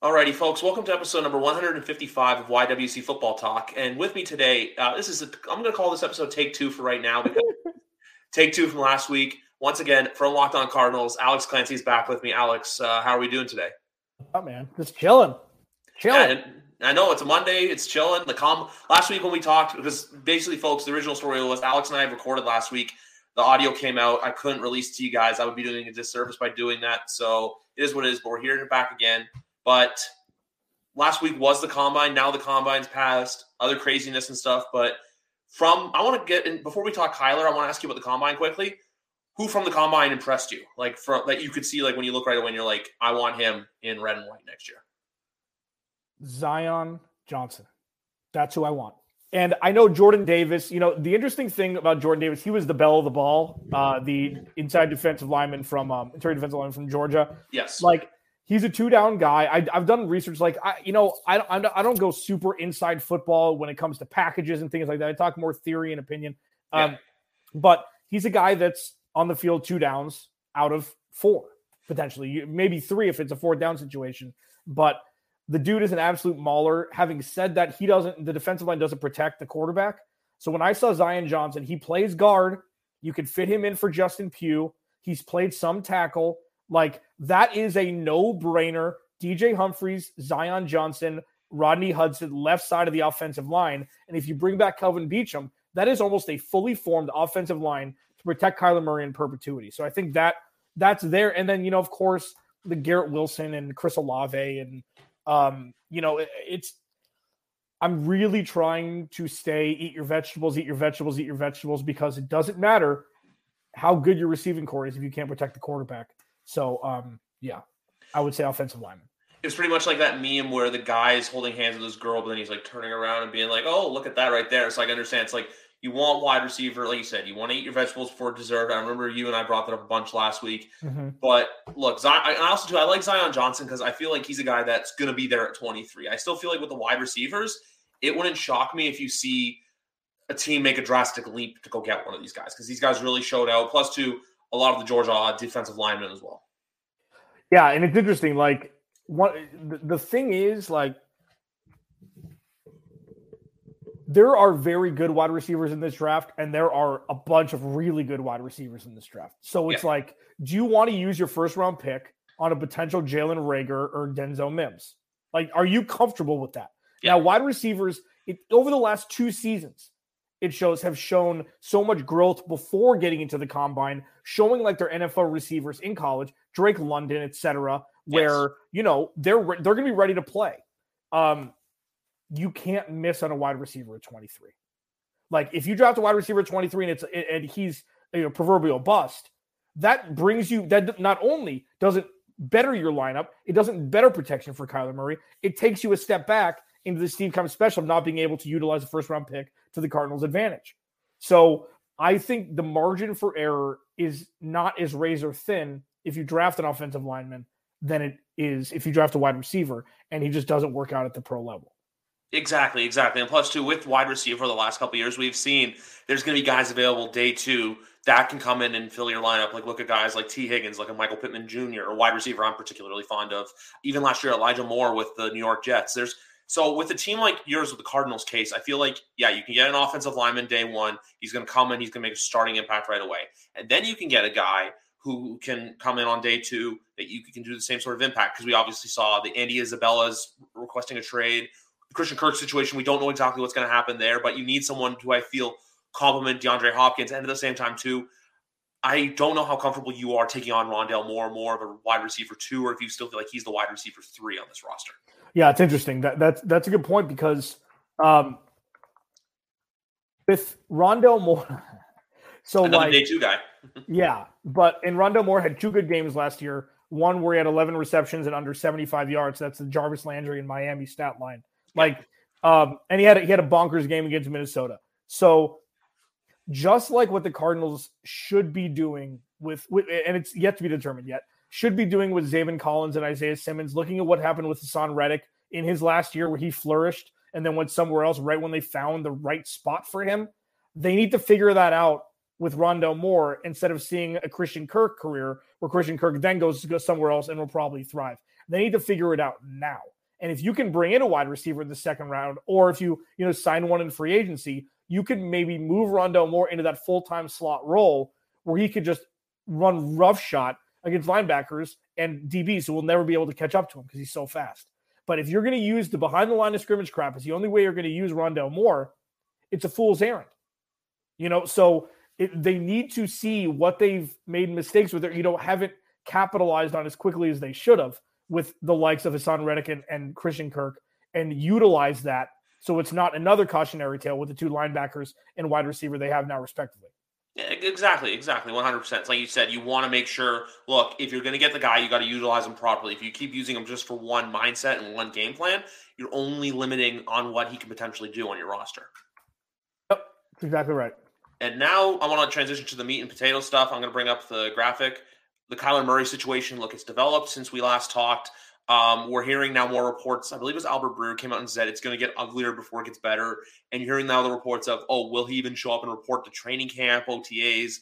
Alrighty, folks, welcome to episode number 155 of YWC Football Talk. And with me today, uh, this is, i am going to call this episode Take Two for right now because Take Two from last week. Once again, from Locked On Cardinals, Alex Clancy is back with me. Alex, uh, how are we doing today? Oh, man, just chilling. Chilling. Yeah, I know it's a Monday. It's chilling. The com last week when we talked, because basically, folks, the original story was Alex and I recorded last week. The audio came out. I couldn't release to you guys. I would be doing a disservice by doing that. So it is what it is. But we're here and back again. But last week was the combine. Now the combine's passed, other craziness and stuff. But from, I want to get in before we talk Kyler, I want to ask you about the combine quickly. Who from the combine impressed you? Like, for that you could see, like, when you look right away and you're like, I want him in red and white next year. Zion Johnson. That's who I want. And I know Jordan Davis, you know, the interesting thing about Jordan Davis, he was the bell of the ball, uh, the inside defensive lineman from um, interior defensive lineman from Georgia. Yes. Like he's a two down guy. I, have done research. Like I, you know, I, I don't go super inside football when it comes to packages and things like that. I talk more theory and opinion. Um, yeah. But he's a guy that's on the field two downs out of four potentially, maybe three if it's a four down situation. But the dude is an absolute mauler. Having said that, he doesn't. The defensive line doesn't protect the quarterback. So when I saw Zion Johnson, he plays guard. You could fit him in for Justin Pugh. He's played some tackle. Like that is a no brainer. DJ Humphries, Zion Johnson, Rodney Hudson, left side of the offensive line. And if you bring back Kelvin Beachum, that is almost a fully formed offensive line to protect Kyler Murray in perpetuity. So I think that that's there. And then, you know, of course, the Garrett Wilson and Chris Olave. And, um, you know, it, it's, I'm really trying to stay, eat your vegetables, eat your vegetables, eat your vegetables, because it doesn't matter how good your receiving core is if you can't protect the quarterback. So, um, yeah, I would say offensive lineman. It's pretty much like that meme where the guy is holding hands with this girl, but then he's like turning around and being like, "Oh, look at that right there." So like, I understand. It's like you want wide receiver, like you said, you want to eat your vegetables before dessert. I remember you and I brought that up a bunch last week. Mm-hmm. But look, Zion, I also too, I like Zion Johnson because I feel like he's a guy that's going to be there at 23. I still feel like with the wide receivers, it wouldn't shock me if you see a team make a drastic leap to go get one of these guys because these guys really showed out. Plus, to a lot of the Georgia uh, defensive linemen as well. Yeah, and it's interesting. Like, what the, the thing is, like, there are very good wide receivers in this draft, and there are a bunch of really good wide receivers in this draft. So it's yeah. like, do you want to use your first round pick on a potential Jalen Reagor or Denzel Mims? Like, are you comfortable with that? Yeah. Now, wide receivers, it, over the last two seasons, it shows have shown so much growth before getting into the combine, showing like their NFL receivers in college, Drake London, etc., where yes. you know they're they're going to be ready to play. Um, you can't miss on a wide receiver at 23. Like if you draft a wide receiver at 23 and it's and he's a you know, proverbial bust, that brings you that not only doesn't better your lineup, it doesn't better protection for Kyler Murray. It takes you a step back into the Steve Keim special of not being able to utilize a first round pick to the Cardinals' advantage. So I think the margin for error is not as razor thin if you draft an offensive lineman than it is if you draft a wide receiver and he just doesn't work out at the pro level. Exactly, exactly. And plus, two, with wide receiver the last couple years, we've seen there's going to be guys available day two that can come in and fill your lineup. Like, look at guys like Tee Higgins, like a Michael Pittman Jr., a wide receiver I'm particularly fond of. Even last year, Elijah Moore with the New York Jets. There's so with a team like yours with the Cardinals case, I feel like, yeah, you can get an offensive lineman day one. He's going to come in, he's going to make a starting impact right away. And then you can get a guy who can come in on day two that you can do the same sort of impact. Because we obviously saw the Andy Isabella's requesting a trade. The Christian Kirk situation, we don't know exactly what's going to happen there, but you need someone who I feel complement DeAndre Hopkins. And at the same time, too, I don't know how comfortable you are taking on Rondale Moore, more of a wide receiver two, or if you still feel like he's the wide receiver three on this roster. Yeah, it's interesting. That that's that's a good point because um, with Rondale Moore, so Another like day two guy. yeah, but and Rondale Moore had two good games last year. one where he had 11 receptions and under 75 yards. That's the Jarvis Landry in Miami stat line. Like, um, and he had a, he had a bonkers game against Minnesota. So, just like what the Cardinals should be doing with, with and it's yet to be determined yet, should be doing with Zaven Collins and Isaiah Simmons, looking at what happened with Haason Reddick in his last year where he flourished and then went somewhere else right when they found the right spot for him. They need to figure that out with Rondale Moore instead of seeing a Christian Kirk career where Christian Kirk then goes to go somewhere else and will probably thrive. They need to figure it out now. And if you can bring in a wide receiver in the second round, or if you you know sign one in free agency, you could maybe move Rondale Moore into that full time slot role where he could just run rough shot against linebackers and DBs who will never be able to catch up to him because he's so fast. But if you're going to use the behind the line of scrimmage crap is the only way you're going to use Rondale Moore, it's a fool's errand. You know, so it, they need to see what they've made mistakes with. It, you know, haven't capitalized on as quickly as they should have with the likes of Haason Reddick and, and Christian Kirk, and utilize that so it's not another cautionary tale with the two linebackers and wide receiver they have now, respectively. Exactly, exactly, one hundred percent. Like you said, you want to make sure. Look, if you're going to get the guy, you got to utilize him properly. If you keep using him just for one mindset and one game plan, you're only limiting on what he can potentially do on your roster. Yep, that's exactly right. And now I want to transition to the meat and potato stuff. I'm going to bring up the graphic. The Kyler Murray situation, look, it's developed since we last talked. Um, we're hearing now more reports. I believe it was Albert Breer came out and said it's going to get uglier before it gets better. And you're hearing now the reports of, oh, will he even show up and report to training camp, OTAs?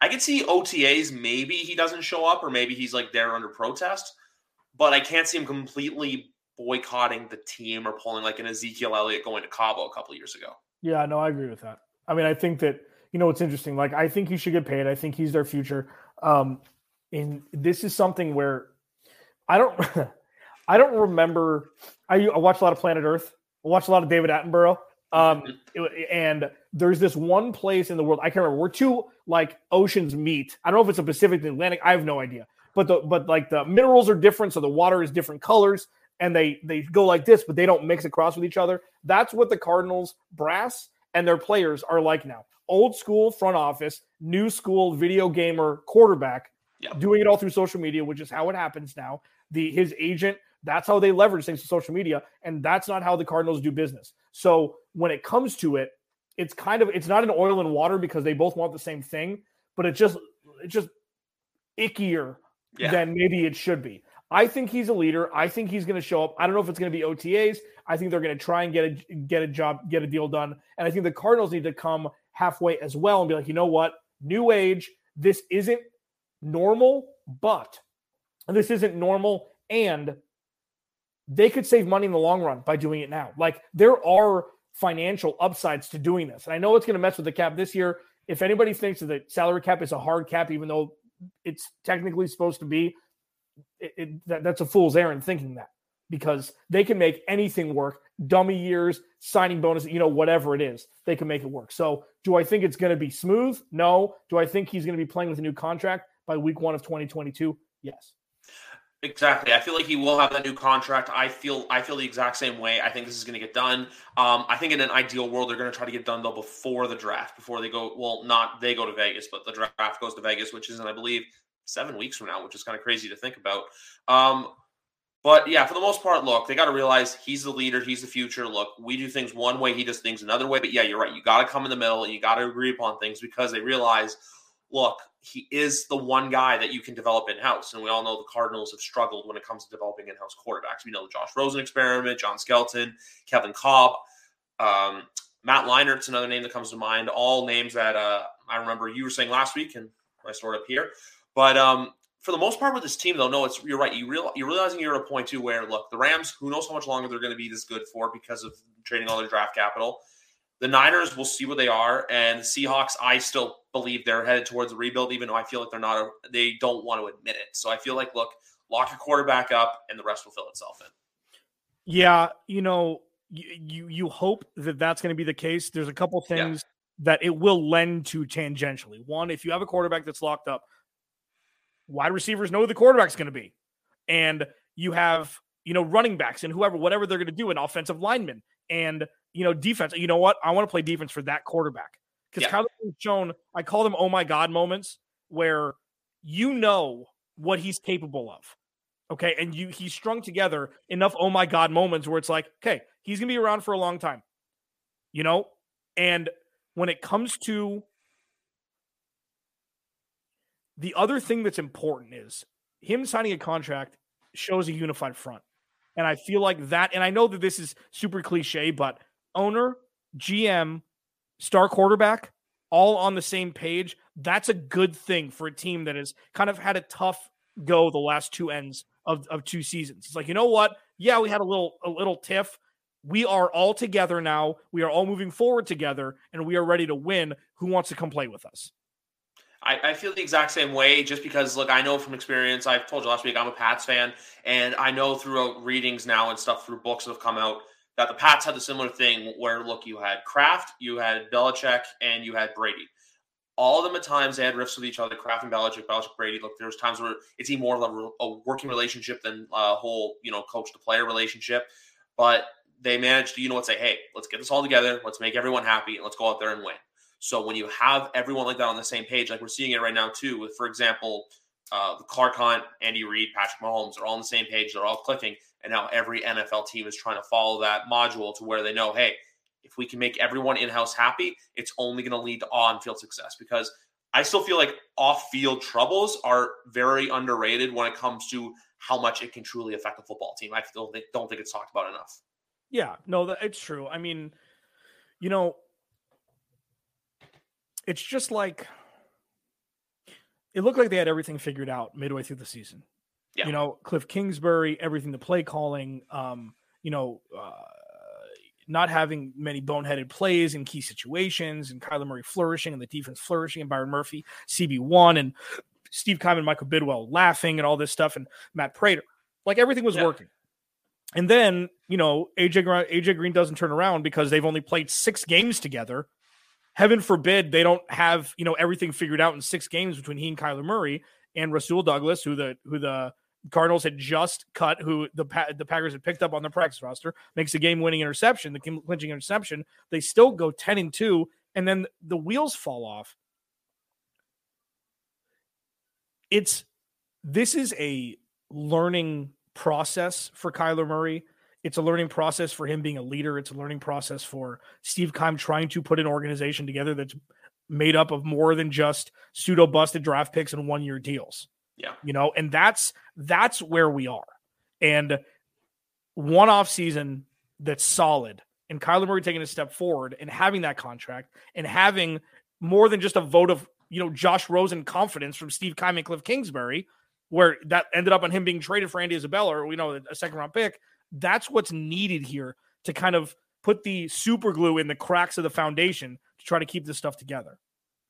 I could see OTAs. Maybe he doesn't show up, or maybe he's like there under protest. But I can't see him completely boycotting the team or pulling like an Ezekiel Elliott going to Cabo a couple years ago. Yeah, no, I agree with that. I mean, I think that you know it's interesting. Like, I think he should get paid. I think he's their future. Um, and this is something where I don't, I don't remember. I, I watched a lot of Planet Earth. I watched a lot of David Attenborough. Um, it, and there's this one place in the world I can't remember where two like oceans meet. I don't know if it's a Pacific and Atlantic. I have no idea. But the but like the minerals are different, so the water is different colors, and they they go like this, but they don't mix across with each other. That's what the Cardinals brass and their players are like now. Old school front office, new school video gamer quarterback, yep. doing it all through social media, which is how it happens now. The his agent, that's how they leverage things to social media, and that's not how the Cardinals do business. So when it comes to it, it's kind of it's not an oil and water because they both want the same thing, but it just it's just ickier yeah. than maybe it should be. I think he's a leader. I think he's going to show up. I don't know if it's going to be OTAs. I think they're going to try and get a get a job, get a deal done. And I think the Cardinals need to come halfway as well and be like, you know what, new age. This isn't normal, but this isn't normal, and they could save money in the long run by doing it now. Like there are financial upsides to doing this, and I know it's going to mess with the cap this year. If anybody thinks that the salary cap is a hard cap, even though it's technically supposed to be, it, it, that, that's a fool's errand thinking that. Because they can make anything work. Dummy years signing bonus you know whatever it is they can make it work. So do i think it's going to be smooth? No. Do i think he's going to be playing with a new contract by week one of 2022 yes Exactly. I feel like he will have that new contract. I feel I feel the exact same way. I think this is going to get done. Um, I think in an ideal world, they're going to try to get done though before the draft, before they go. Well, not they go to Vegas, but the draft goes to Vegas, which is, in, I believe, seven weeks from now, which is kind of crazy to think about. Um, but yeah, for the most part, look, they got to realize he's the leader, he's the future. Look, we do things one way, he does things another way. But yeah, you're right. You got to come in the middle and you got to agree upon things because they realize, look, he is the one guy that you can develop in house. And we all know the Cardinals have struggled when it comes to developing in house quarterbacks. We know the Josh Rosen experiment, John Skelton, Kevin Kolb, um, Matt Leinart's another name that comes to mind. All names that uh, I remember you were saying last week, and I stored up here. But um, for the most part with this team, though, no, it's you're right. You real, you're realizing you're at a point too where look, the Rams, who knows how much longer they're going to be this good for because of trading all their draft capital. The Niners, we'll see what they are, and the Seahawks, I still believe they're headed towards a rebuild, even though I feel like they're not. A, they don't want to admit it. So I feel like, look, lock your quarterback up, and the rest will fill itself in. Yeah, you know, you you, you hope that that's going to be the case. There's a couple things yeah. that it will lend to tangentially. One, if you have a quarterback that's locked up, wide receivers know who the quarterback's going to be. And you have, you know, running backs and whoever, whatever they're going to do, an offensive lineman and, you know, defense. You know what? I want to play defense for that quarterback. Because yeah. Kyler's shown, I call them oh my God moments where you know what he's capable of. Okay. And you he's strung together enough oh my God moments where it's like, okay, he's gonna be around for a long time. You know? And when it comes to the other thing that's important is him signing a contract shows a unified front. And I feel like that, and I know that this is super cliche, but owner, GM, star quarterback, all on the same page. That's a good thing for a team that has kind of had a tough go the last two ends of, of two seasons. It's like, you know what? Yeah, we had a little a little tiff. We are all together now. We are all moving forward together, and we are ready to win. Who wants to come play with us? I, I, feel the exact same way just because, look, I know from experience, I've told you last week, I'm a Pats fan, and I know through readings now and stuff through books that have come out that the Pats had the similar thing where, look, you had Kraft, you had Belichick, and you had Brady. All of them at times they had rifts with each other, Kraft and Belichick, Belichick, Brady. Look, there was times where it's even more of a, working relationship than a whole, you know, coach to player relationship. But they managed to, you know what, say, hey, let's get this all together, let's make everyone happy, and let's go out there and win. So when you have everyone like that on the same page, like we're seeing it right now too, with for example, uh, the Clark Hunt, Andy Reid, Patrick Mahomes they're all on the same page. They're all clicking, and now every NFL team is trying to follow that module to where they know, hey, if we can make everyone in-house happy, it's only going to lead to on-field success. Because I still feel like off-field troubles are very underrated when it comes to how much it can truly affect a football team. I still think, don't think it's talked about enough. Yeah, no, it's true. I mean, you know, it's just like it looked like they had everything figured out midway through the season. Yeah. You know, Kliff Kingsbury, everything the play calling, um, you know, uh, not having many boneheaded plays in key situations, and Kyler Murray flourishing, and the defense flourishing, and Byron Murphy, CB1, and Steve Keim and Michael Bidwill laughing, and all this stuff, and Matt Prater. Like everything was yeah. working. And then, you know, AJ, AJ Green doesn't turn around because they've only played six games together heaven forbid they don't have you know everything figured out in six games between he and Kyler Murray and Rasul Douglas, who the who the Cardinals had just cut, who the the Packers had picked up on their practice roster, makes a game winning interception, the clinching interception. They still go ten and two, and then the wheels fall off. It's this is a learning process for Kyler Murray it's a learning process for him being a leader. It's a learning process for Steve Keim trying to put an organization together that's made up of more than just pseudo busted draft picks and one year deals. Yeah. You know, and that's that's where we are. And one off season that's solid and Kyler Murray taking a step forward and having that contract and having more than just a vote of, you know, Josh Rosen confidence from Steve Keim and Kliff Kingsbury, where that ended up on him being traded for Andy Isabella or, you know, a second round pick. That's what's needed here to kind of put the super glue in the cracks of the foundation to try to keep this stuff together.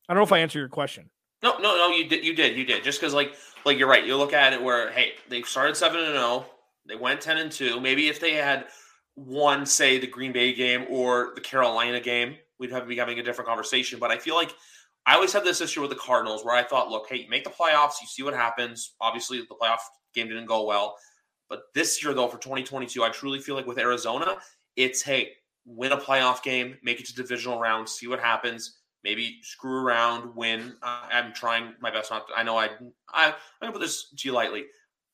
I don't know if I answer your question. No, no, no. You did. You did. You did. Just because, like, like you're right. You look at it where, hey, they started seven and zero. Oh, they went ten and two. Maybe if they had won, say, the Green Bay game or the Carolina game, we'd have be having a different conversation. But I feel like I always had this issue with the Cardinals where I thought, look, hey, make the playoffs, you see what happens. Obviously, the playoff game didn't go well. But this year, though, for 2022, I truly feel like with Arizona, it's hey, win a playoff game, make it to divisional round, see what happens. Maybe screw around, win. Uh, I'm trying my best not. To, I know I. I I'm gonna put this to you lightly.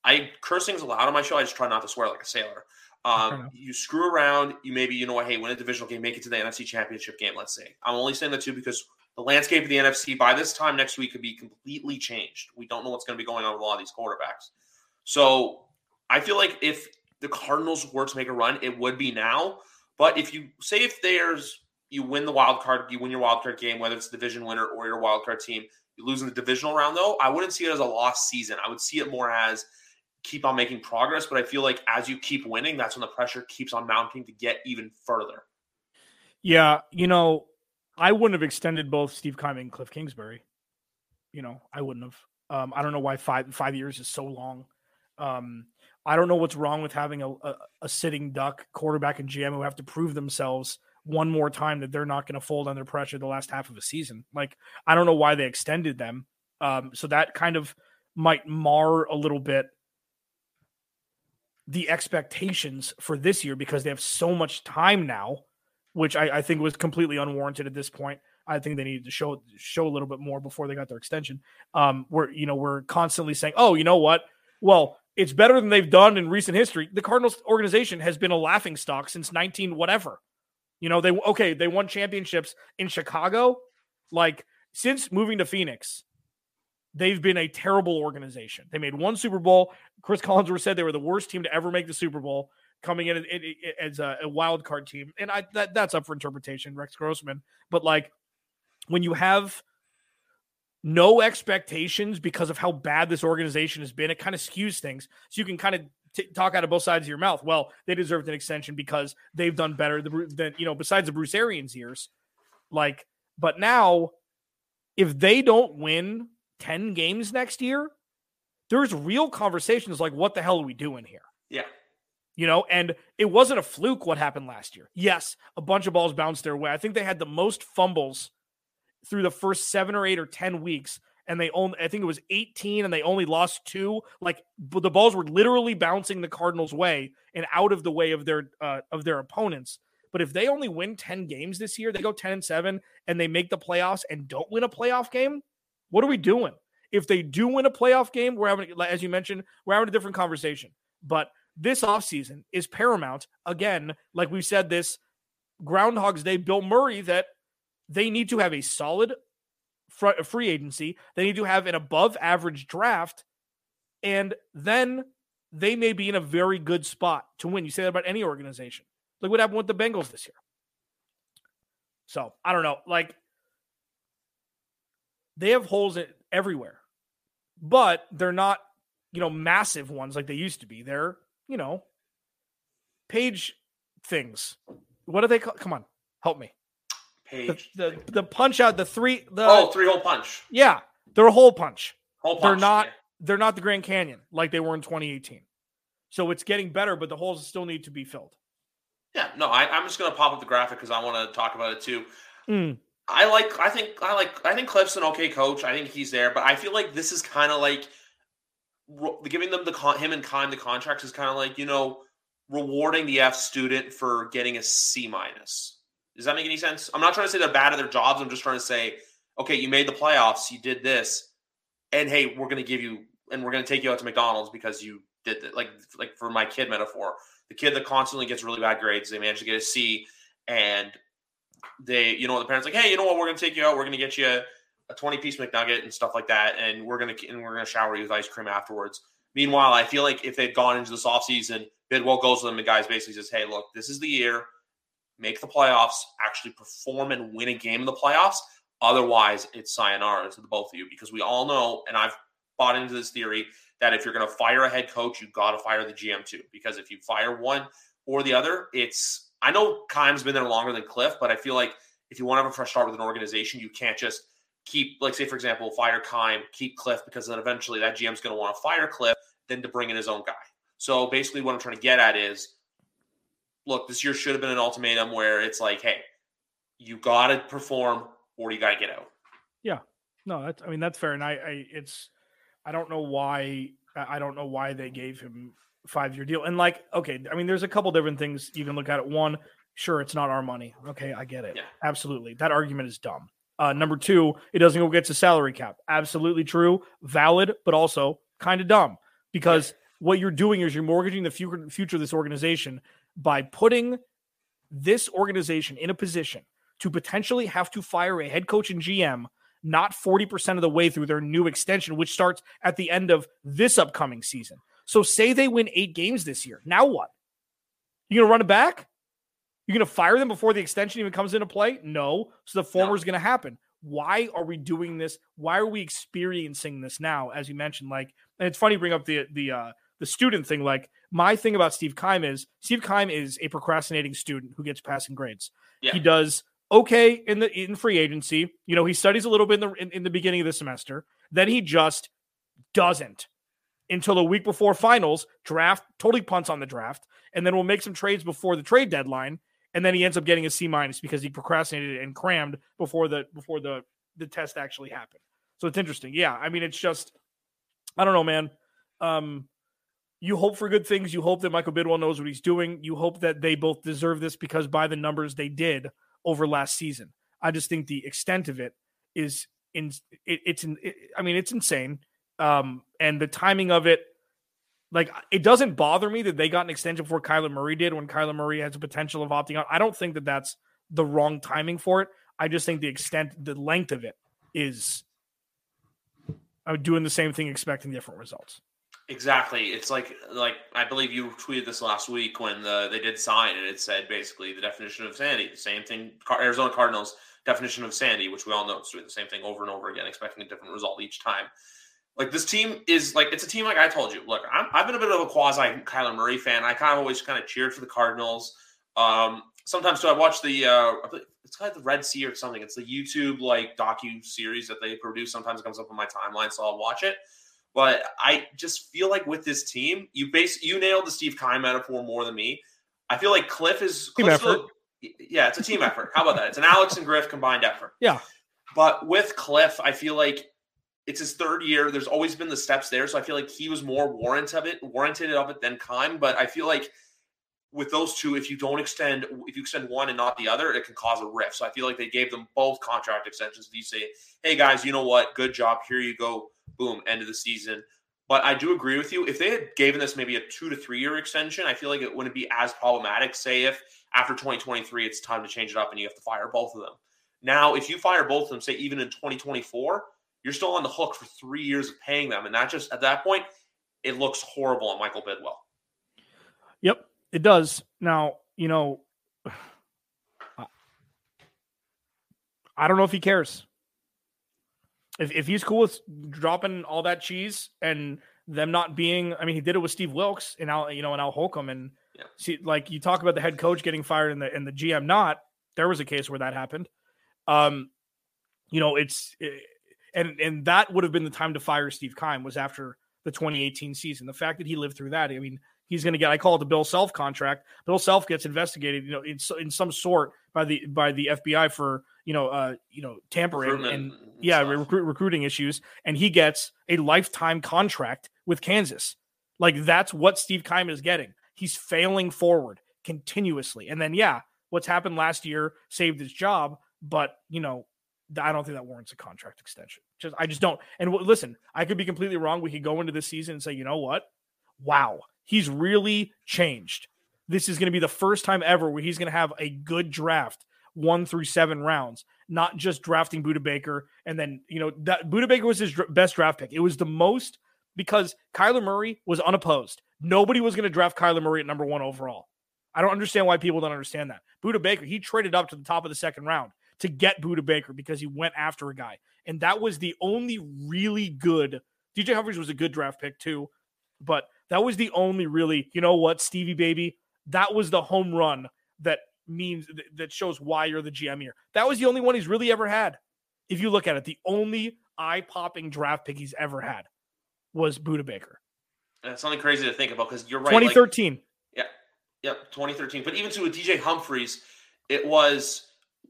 I curse things allowed on my show. I just try not to swear like a sailor. Um, you screw around. You maybe you know what? Hey, win a divisional game, make it to the NFC Championship game. Let's say. I'm only saying that too because the landscape of the NFC by this time next week could be completely changed. We don't know what's going to be going on with a lot of these quarterbacks. So I feel like if the Cardinals were to make a run, it would be now. But if you say if there's you win the wild card, you win your wild card game, whether it's the division winner or your wild card team, you lose in the divisional round though, I wouldn't see it as a lost season. I would see it more as keep on making progress. But I feel like as you keep winning, that's when the pressure keeps on mounting to get even further. Yeah, you know, I wouldn't have extended both Steve Keim and Kliff Kingsbury. You know, I wouldn't have. Um, I don't know why five five years is so long. Um, I don't know what's wrong with having a, a, a sitting duck quarterback and GM who have to prove themselves one more time that they're not going to fold under pressure the last half of a season. Like, I don't know why they extended them. Um, so that kind of might mar a little bit the expectations for this year because they have so much time now, which I, I think was completely unwarranted at this point. I think they needed to show show a little bit more before they got their extension. Um, we're you know we're constantly saying, oh, you know what? Well, it's better than they've done in recent history. The Cardinals organization has been a laughing stock since 19 whatever. You know, they okay, they won championships in Chicago. Like since moving to Phoenix, they've been a terrible organization. They made one Super Bowl. Chris Collinsworth said they were the worst team to ever make the Super Bowl, coming in as a, wild card team, and I that, that's up for interpretation, Rex Grossman. But like when you have no expectations because of how bad this organization has been, it kind of skews things. So you can kind of t- talk out of both sides of your mouth. Well, they deserved an extension because they've done better than you know. Besides the Bruce Arians years, like, but now if they don't win 10 games next year, there's real conversations like, what the hell are we doing here? Yeah. You know, and it wasn't a fluke what happened last year. Yes, a bunch of balls bounced their way. I think they had the most fumbles through the first seven or eight or 10 weeks. And they only, I think it was 18, and they only lost two. Like the balls were literally bouncing the Cardinals' way and out of the way of their uh, of their opponents. But if they only win 10 games this year, they go 10 and 7 and they make the playoffs and don't win a playoff game, what are we doing? If they do win a playoff game, we're having, as you mentioned, we're having a different conversation. But this offseason is paramount. Again, like we said, this Groundhog's Day, Bill Murray, that they need to have a solid free agency. They need to have an above average draft. And then they may be in a very good spot to win. You say that about any organization. Look what happened with the Bengals this year. So I don't know. Like they have holes everywhere, but they're not, you know, massive ones like they used to be. They're, you know, page things. What do they call? Come on, help me. Page. The, the, the punch out the three. The, oh, three hole punch. Yeah, they're a hole punch. Hole punch. They're not. Yeah. They're not the Grand Canyon like they were in 2018. So it's getting better, but the holes still need to be filled. Yeah, no, I, am just gonna pop up the graphic because I want to talk about it too. Mm. I like, I think, I like, I think Kliff's an okay coach. I think he's there, but I feel like this is kind of like giving them the con- him and Keim the contracts is kind of like you know rewarding the F student for getting a C minus. Does that make any sense? I'm not trying to say they're bad at their jobs. I'm just trying to say, okay, you made the playoffs, you did this, and hey, we're gonna give you and we're gonna take you out to McDonald's because you did that. Like, like for my kid metaphor, the kid that constantly gets really bad grades, they manage to get a C, and they, you know, the parents like, hey, you know what, we're gonna take you out, we're gonna get you a 20 piece McNugget and stuff like that, and we're gonna and we're gonna shower you with ice cream afterwards. Meanwhile, I feel like if they'd gone into this offseason, Bidwill goes to them, the guys basically says, hey, look, this is the year, make the playoffs, actually perform and win a game in the playoffs. Otherwise, it's sayonara to the both of you because we all know, and I've bought into this theory that if you're going to fire a head coach, you've got to fire the GM too. Because if you fire one or the other, it's I know Keim's been there longer than Kliff, but I feel like if you want to have a fresh start with an organization, you can't just keep, like, say, for example, fire Keim, keep Kliff, because then eventually that GM's going to want to fire Kliff, then to bring in his own guy. So basically, what I'm trying to get at is look, this year should have been an ultimatum where it's like, hey, you got to perform or you got to get out. Yeah. No, that's, I mean, that's fair. And I, I, it's, I don't know why I don't know why they gave him five year deal. And like, okay, I mean, there's a couple different things you can look at it. One, sure, it's not our money. Okay, I get it. Yeah. Absolutely. That argument is dumb. Uh, number two, it doesn't go get to salary cap. Absolutely true, valid, but also kind of dumb because yeah. what you're doing is you're mortgaging the future, future of this organization by putting this organization in a position to potentially have to fire a head coach and GM not 40% of the way through their new extension, which starts at the end of this upcoming season. So, say they win eight games this year. Now what? You're going to run it back? You're going to fire them before the extension even comes into play? No. So, the former is no. going to happen. Why are we doing this? Why are we experiencing this now? As you mentioned, like, and it's funny bring up the, the, uh, the student thing. Like, my thing about Steve Keim is Steve Keim is a procrastinating student who gets passing grades. Yeah. He does okay in the in free agency. You know, he studies a little bit in the in, in the beginning of the semester. Then he just doesn't until the week before finals. Draft totally punts on the draft, and then we'll make some trades before the trade deadline. And then he ends up getting a C minus because he procrastinated and crammed before the before the the test actually happened. So it's interesting. Yeah, I mean, it's just I don't know, man. Um, you hope for good things. You hope that Michael Bidwill knows what he's doing. You hope that they both deserve this because by the numbers they did over last season. I just think the extent of it is in it, it's in, it, I mean, it's insane. Um, and the timing of it, like it doesn't bother me that they got an extension before Kyler Murray did when Kyler Murray has the potential of opting out. I don't think that that's the wrong timing for it. I just think the extent, the length of it is I'm uh, doing the same thing, expecting different results. Exactly. It's like like I believe you tweeted this last week when the, they did sign, and it said basically the definition of sanity. Same thing. Arizona Cardinals definition of sanity, which we all know is doing the same thing over and over again, expecting a different result each time. Like this team is like it's a team like I told you. Look, i have been a bit of a quasi Kyler Murray fan. I kind of always kind of cheered for the Cardinals. Um, sometimes too, I watch the uh, it's of the Red Sea or something. It's the YouTube like docu series that they produce. Sometimes it comes up on my timeline, so I'll watch it. But I just feel like with this team, you base you nailed the Steve Keim metaphor more than me. I feel like Cliff is team effort. yeah, it's a team effort. How about that? It's an Alex and Griff combined effort. Yeah. But with Kliff, I feel like it's his third year. There's always been the steps there, so I feel like he was more warranted of it, warranted of it than Keim. But I feel like with those two, if you don't extend, if you extend one and not the other, it can cause a rift. So I feel like they gave them both contract extensions. You say, "Hey guys, you know what? Good job. Here you go. Boom. End of the season." But I do agree with you. If they had given this maybe a two to three year extension, I feel like it wouldn't be as problematic. Say if after 2023 it's time to change it up and you have to fire both of them. Now, if you fire both of them, say even in 2024, you're still on the hook for three years of paying them. And that just, at that point, it looks horrible on Michael Bidwill. Yep, it does. Now, you know, I don't know if he cares. If, if he's cool with dropping all that cheese and them not being, I mean, he did it with Steve Wilks and Al, you know, and Al Holcomb. And yeah. see, like you talk about the head coach getting fired and the, and the GM not, there was a case where that happened. Um, you know, it's, it, and and that would have been the time to fire Steve Keim was after the 2018 season. The fact that he lived through that, I mean, he's going to get. I call it the Bill Self contract. Bill Self gets investigated, you know, in in some sort by the by the FBI for you know uh you know tampering and, yeah recruit, recruiting issues, and he gets a lifetime contract with Kansas. Like that's what Steve Keim is getting. He's failing forward continuously, and then yeah, what's happened last year saved his job, but you know I don't think that warrants a contract extension. Just I just don't. And w- listen, I could be completely wrong. We could go into this season and say, you know what? Wow, he's really changed. This is going to be the first time ever where he's going to have a good draft, one through seven rounds, not just drafting Budda Baker and then you know that Budda Baker was his dr- best draft pick. It was the most because Kyler Murray was unopposed. Nobody was going to draft Kyler Murray at number one overall. I don't understand why people don't understand that. Budda Baker, he traded up to the top of the second round to get Budda Baker because he went after a guy. And that was the only really good. DJ Humphries was a good draft pick too, but that was the only really, you know what, Stevie baby, that was the home run that means that shows why you're the GM here. That was the only one he's really ever had. If you look at it, the only eye-popping draft pick he's ever had was Budda Baker. That's something crazy to think about because you're right. 2013. Like, yeah. Yep. 2013. But even to with DJ Humphries, it was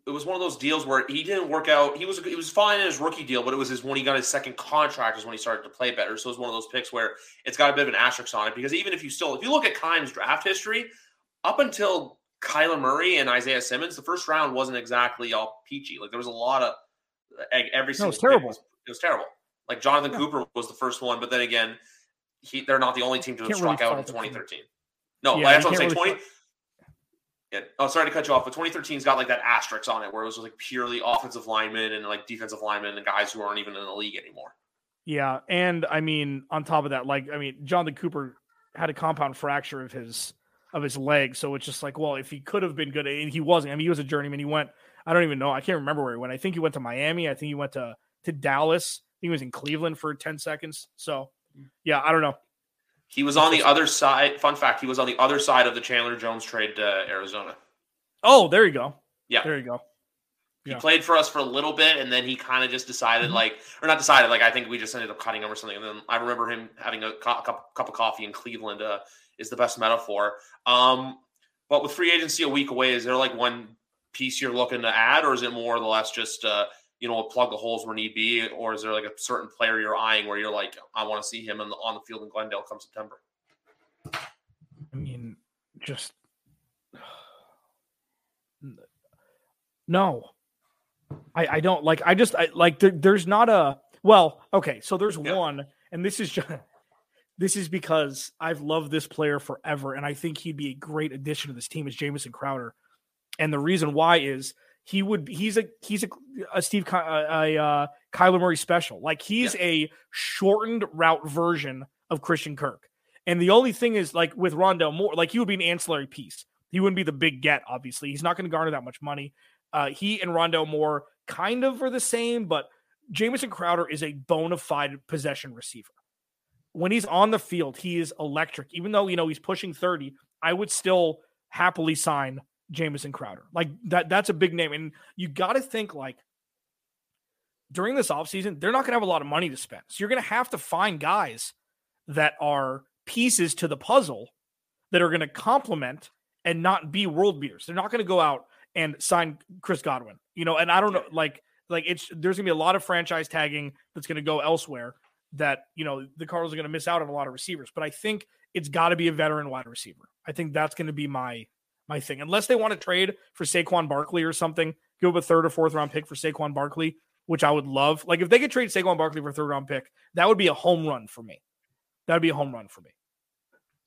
it was one of those deals where he didn't work out. He was he was fine in his rookie deal, but it was his when he got his second contract is when he started to play better. So it was one of those picks where it's got a bit of an asterisk on it because even if you still if you look at Keim's draft history, up until Kyler Murray and Isaiah Simmons, the first round wasn't exactly all peachy. Like there was a lot of every single no, it was terrible. Was, it was terrible. Like Jonathan yeah. Cooper was the first one, but then again, he, they're not the only team to have struck really out in 2013. No, yeah, that's what I'm saying. Really 20, yeah. Oh, sorry to cut you off, but 2013's got like that asterisk on it where it was like purely offensive linemen and like defensive linemen and guys who aren't even in the league anymore. Yeah, and I mean, on top of that, like I mean, Jonathan Cooper had a compound fracture of his of his leg, so it's just like, well, if he could have been good, and he wasn't. I mean, he was a journeyman. He went. I don't even know. I can't remember where he went. I think he went to Miami. I think he went to to Dallas. he was in Cleveland for ten seconds. So, yeah, I don't know. He was on the other side. Fun fact: He was on the other side of the Chandler Jones trade to Arizona. Oh, there you go. Yeah, there you go. Yeah. He played for us for a little bit, and then he kind of just decided, mm-hmm. like, or not decided, like, I think we just ended up cutting him or something. And then I remember him having a cup, cup of coffee in Cleveland. Uh, is the best metaphor. Um, but with free agency a week away, is there like one piece you're looking to add, or is it more or less just uh, you know, plug the holes where need be, or is there like a certain player you're eyeing where you're like, I want to see him the, on the field in Glendale come September? I mean, just no. I, I don't like. I just I, like. There, there's not a well. Okay, so there's Yeah. one, and this is just this is because I've loved this player forever, and I think he'd be a great addition to this team. Is Jamison Crowder, and the reason why is he would he's a he's a, a Steve a, a uh, Kyler Murray special. Like he's a shortened route version of Christian Kirk. And the only thing is, like with Rondale Moore, like he would be an ancillary piece. He wouldn't be the big get. Obviously, he's not going to garner that much money. Uh, he and Rondale Moore kind of are the same, but Jamison Crowder is a bona fide possession receiver. When he's on the field, he is electric. Even though you know he's pushing thirty, I would still happily sign Jamison Crowder. Like that. That's a big name, and you got to think like during this offseason, they're not going to have a lot of money to spend. So you're going to have to find guys that are pieces to the puzzle that are going to complement and not be world beaters. They're not going to go out and sign Chris Godwin, you know, and I don't know, like, like it's there's gonna be a lot of franchise tagging that's gonna go elsewhere that you know the Cardinals are gonna miss out on a lot of receivers. But I think it's got to be a veteran wide receiver. I think that's gonna be my my thing. Unless they want to trade for Saquon Barkley or something, give up a third or fourth round pick for Saquon Barkley, which I would love. Like if they could trade Saquon Barkley for a third round pick, that would be a home run for me. That would be a home run for me.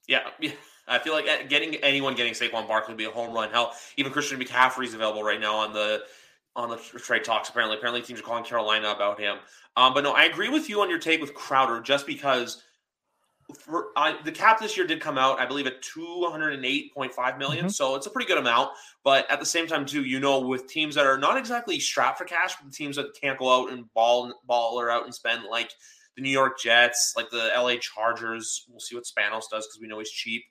Yeah, yeah. I feel like uh, getting anyone getting Saquon Barkley would be a home run. Hell, even Christian McCaffrey's available right now on the on the trade talks. Apparently, apparently teams are calling Carolina about him. Um, but no, I agree with you on your take with Crowder, just because for I, the cap this year did come out, I believe, at two hundred and eight point five million. Mhm. So it's a pretty good amount. But at the same time, too, you know, with teams that are not exactly strapped for cash, but teams that can't go out and ball ball or out and spend like the New York Jets, like the LA Chargers. We'll see what Spanos does because we know he's cheap.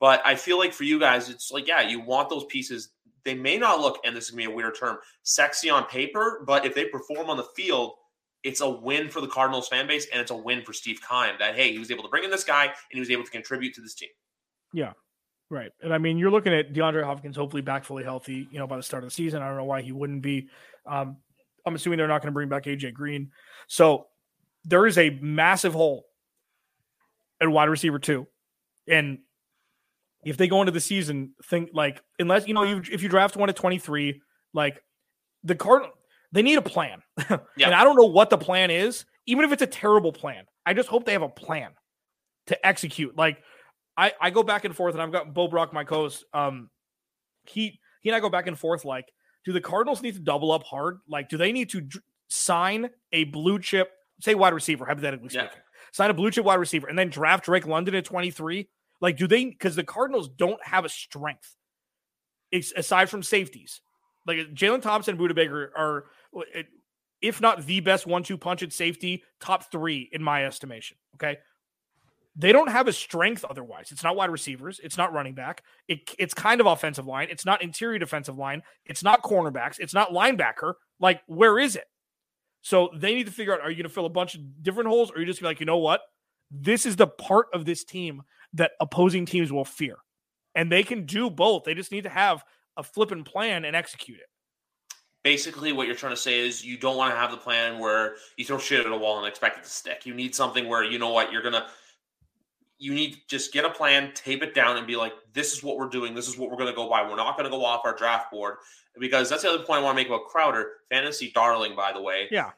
But I feel like for you guys, it's like, yeah, you want those pieces. They may not look, and this is gonna be a weird term, sexy on paper, but if they perform on the field, it's a win for the Cardinals fan base, and it's a win for Steve Keim that hey, he was able to bring in this guy and he was able to contribute to this team. Yeah. Right. And I mean, you're looking at DeAndre Hopkins hopefully back fully healthy, you know, by the start of the season. I don't know why he wouldn't be. Um, I'm assuming they're not going to bring back AJ Green. So there is a massive hole at wide receiver two. And if they go into the season, think like, unless, you know, you, if you draft one at 23, like the card, they need a plan. Yeah. And I don't know what the plan is, even if it's a terrible plan. I just hope they have a plan to execute. Like, I, I go back and forth, and I've got Bo Brock, my co-host. Um, he he and I go back and forth. Like, do the Cardinals need to double up hard? Like, do they need to sign a blue chip, say wide receiver, hypothetically Yeah. speaking, sign a blue chip wide receiver, and then draft Drake London at twenty three? Like, do they? Because the Cardinals don't have a strength, aside from safeties. Like Jalen Thompson, and Budda Baker are, if not the best one-two punch at safety, top three in my estimation. Okay, they don't have a strength otherwise. It's not wide receivers. It's not running back. It, it's kind of offensive line. It's not interior defensive line. It's not cornerbacks. It's not linebacker. Like, where is it? So they need to figure out are you going to fill a bunch of different holes or are you just be like, you know what? This is the part of this team that opposing teams will fear. And they can do both. They just need to have a flipping plan and execute it. Basically, what you're trying to say is you don't want to have the plan where you throw shit at a wall and expect it to stick. You need something where you know what you're gonna. You need to just get a plan, tape it down, and be like, "This is what we're doing. This is what we're going to go by. We're not going to go off our draft board." Because that's the other point I want to make about Crowder, fantasy darling, by the way. Yeah.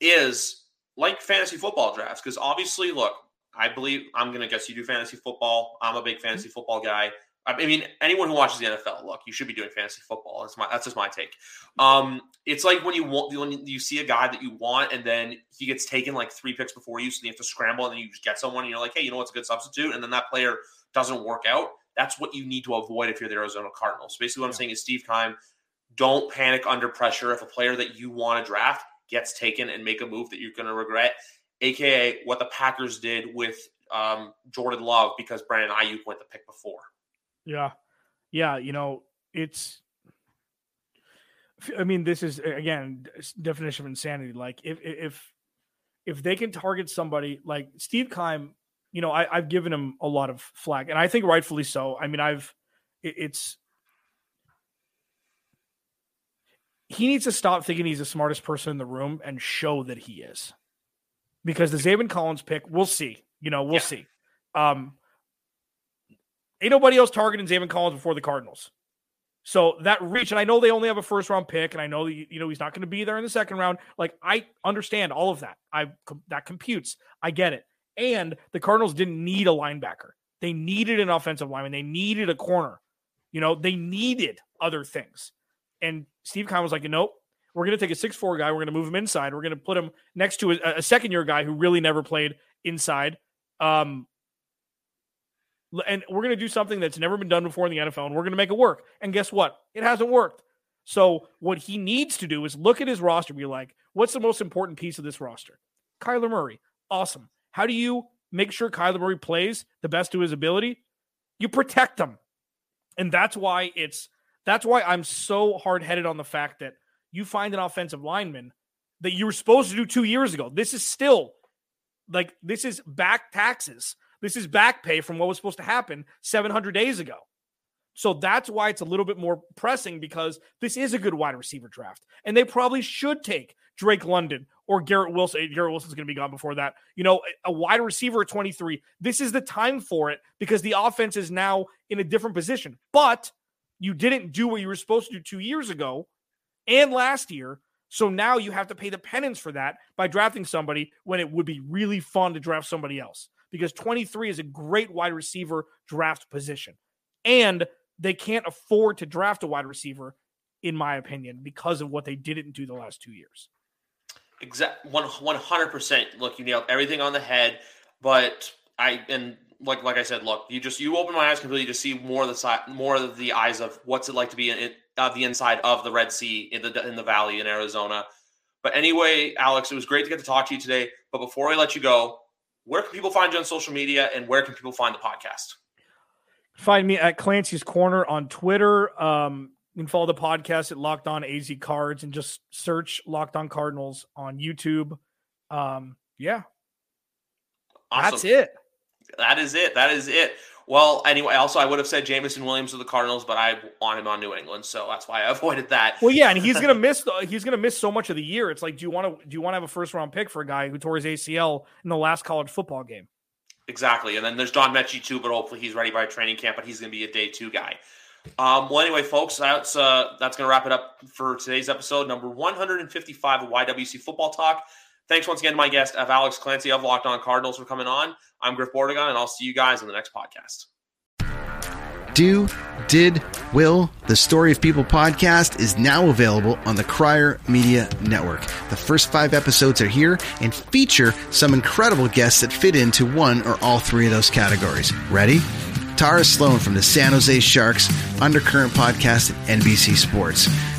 is like fantasy football drafts because obviously, look, I believe I'm going to guess you do fantasy football. I'm a big fantasy football guy. I mean, anyone who watches the NFL, look, you should be doing fantasy football. That's my that's just my take. Um, it's like when you want when you see a guy that you want, and then he gets taken like three picks before you, so you have to scramble, and then you just get someone, and you're like, hey, you know what's a good substitute, and then that player doesn't work out. That's what you need to avoid if you're the Arizona Cardinals. Basically, what I'm Yeah. saying is Steve Keim, don't panic under pressure if a player that you want to draft gets taken and make a move that you're going to regret, aka what the Packers did with um, Jordan Love because Brandon Aiyuk went the pick before. Yeah. Yeah. You know, it's, I mean, this is again definition of insanity. Like if if if they can target somebody like Steve Keim, you know, I, I've given him a lot of flack, and I think rightfully so. I mean, I've it, it's he needs to stop thinking he's the smartest person in the room and show that he is. Because the Zaven Collins pick, we'll see. You know, we'll Yeah. see. Um, ain't nobody else targeting Zaven Collins before the Cardinals. So that reach, and I know they only have a first round pick, and I know that you know he's not going to be there in the second round. Like I understand all of that. I that computes. I get it. And the Cardinals didn't need a linebacker. They needed an offensive lineman. They needed a corner. You know, they needed other things. And Steve Keim was like, nope, we're going to take a six-four guy. We're going to move him inside. We're going to put him next to a, a second year guy who really never played inside. Um, and we're going to do something that's never been done before in the NFL, and we're going to make it work. And guess what? It hasn't worked. So what he needs to do is look at his roster, be like, what's the most important piece of this roster? Kyler Murray. Awesome. How do you make sure Kyler Murray plays the best to his ability? You protect him. And that's why it's that's why I'm so hard-headed on the fact that you find an offensive lineman that you were supposed to do 2 years ago. This is still like this is back taxes this is back pay from what was supposed to happen 700 days ago. So that's why it's a little bit more pressing because this is a good wide receiver draft. And they probably should take Drake London or Garrett Wilson. Eh, Garrett Wilson's going to be gone before that. You know, a wide receiver at 23. This is the time for it because the offense is now in a different position. But you didn't do what you were supposed to do two years ago and last year. So now you have to pay the penance for that by drafting somebody when it would be really fun to draft somebody else because 23 is a great wide receiver draft position. And they can't afford to draft a wide receiver, in my opinion, because of what they didn't do the last two years. Exact one hundred percent. Look, you nailed everything on the head. But I and like like I said, look, you just you open my eyes completely to see more of the side, more of the eyes of what's it like to be in, uh, the inside of the Red Sea in the in the Valley in Arizona. But anyway, Alex, it was great to get to talk to you today. But before I let you go, where can people find you on social media and where can people find the podcast? Find me at Clancy's Corner on Twitter. Um, you can follow the podcast at Locked On AZ Cards and just search Locked On Cardinals on YouTube. Um, yeah. Awesome. That's it. That is it. That is it. Well, anyway, also I would have said Jameson Williams of the Cardinals, but I want him on New England, so that's why I avoided that. Well, yeah, and he's gonna miss. He's gonna miss so much of the year. It's like, do you want to do you want to have a first round pick for a guy who tore his ACL in the last college football game? Exactly, and then there's John Metchie too, but hopefully he's ready by training camp. But he's gonna be a day two guy. Um, well, anyway, folks, that's uh, that's gonna wrap it up for today's episode, number 155 of YWC Football Talk. Thanks once again to my guest, of Alex Clancy of Locked On Cardinals, for coming on. I'm Griff Bordegon, and I'll see you guys in the next podcast. Do, Did, Will, the Story of People podcast is now available on the Crier Media Network. The first five episodes are here and feature some incredible guests that fit into one or all three of those categories. Ready? Tara Sloan from the San Jose Sharks, Undercurrent podcast at NBC Sports.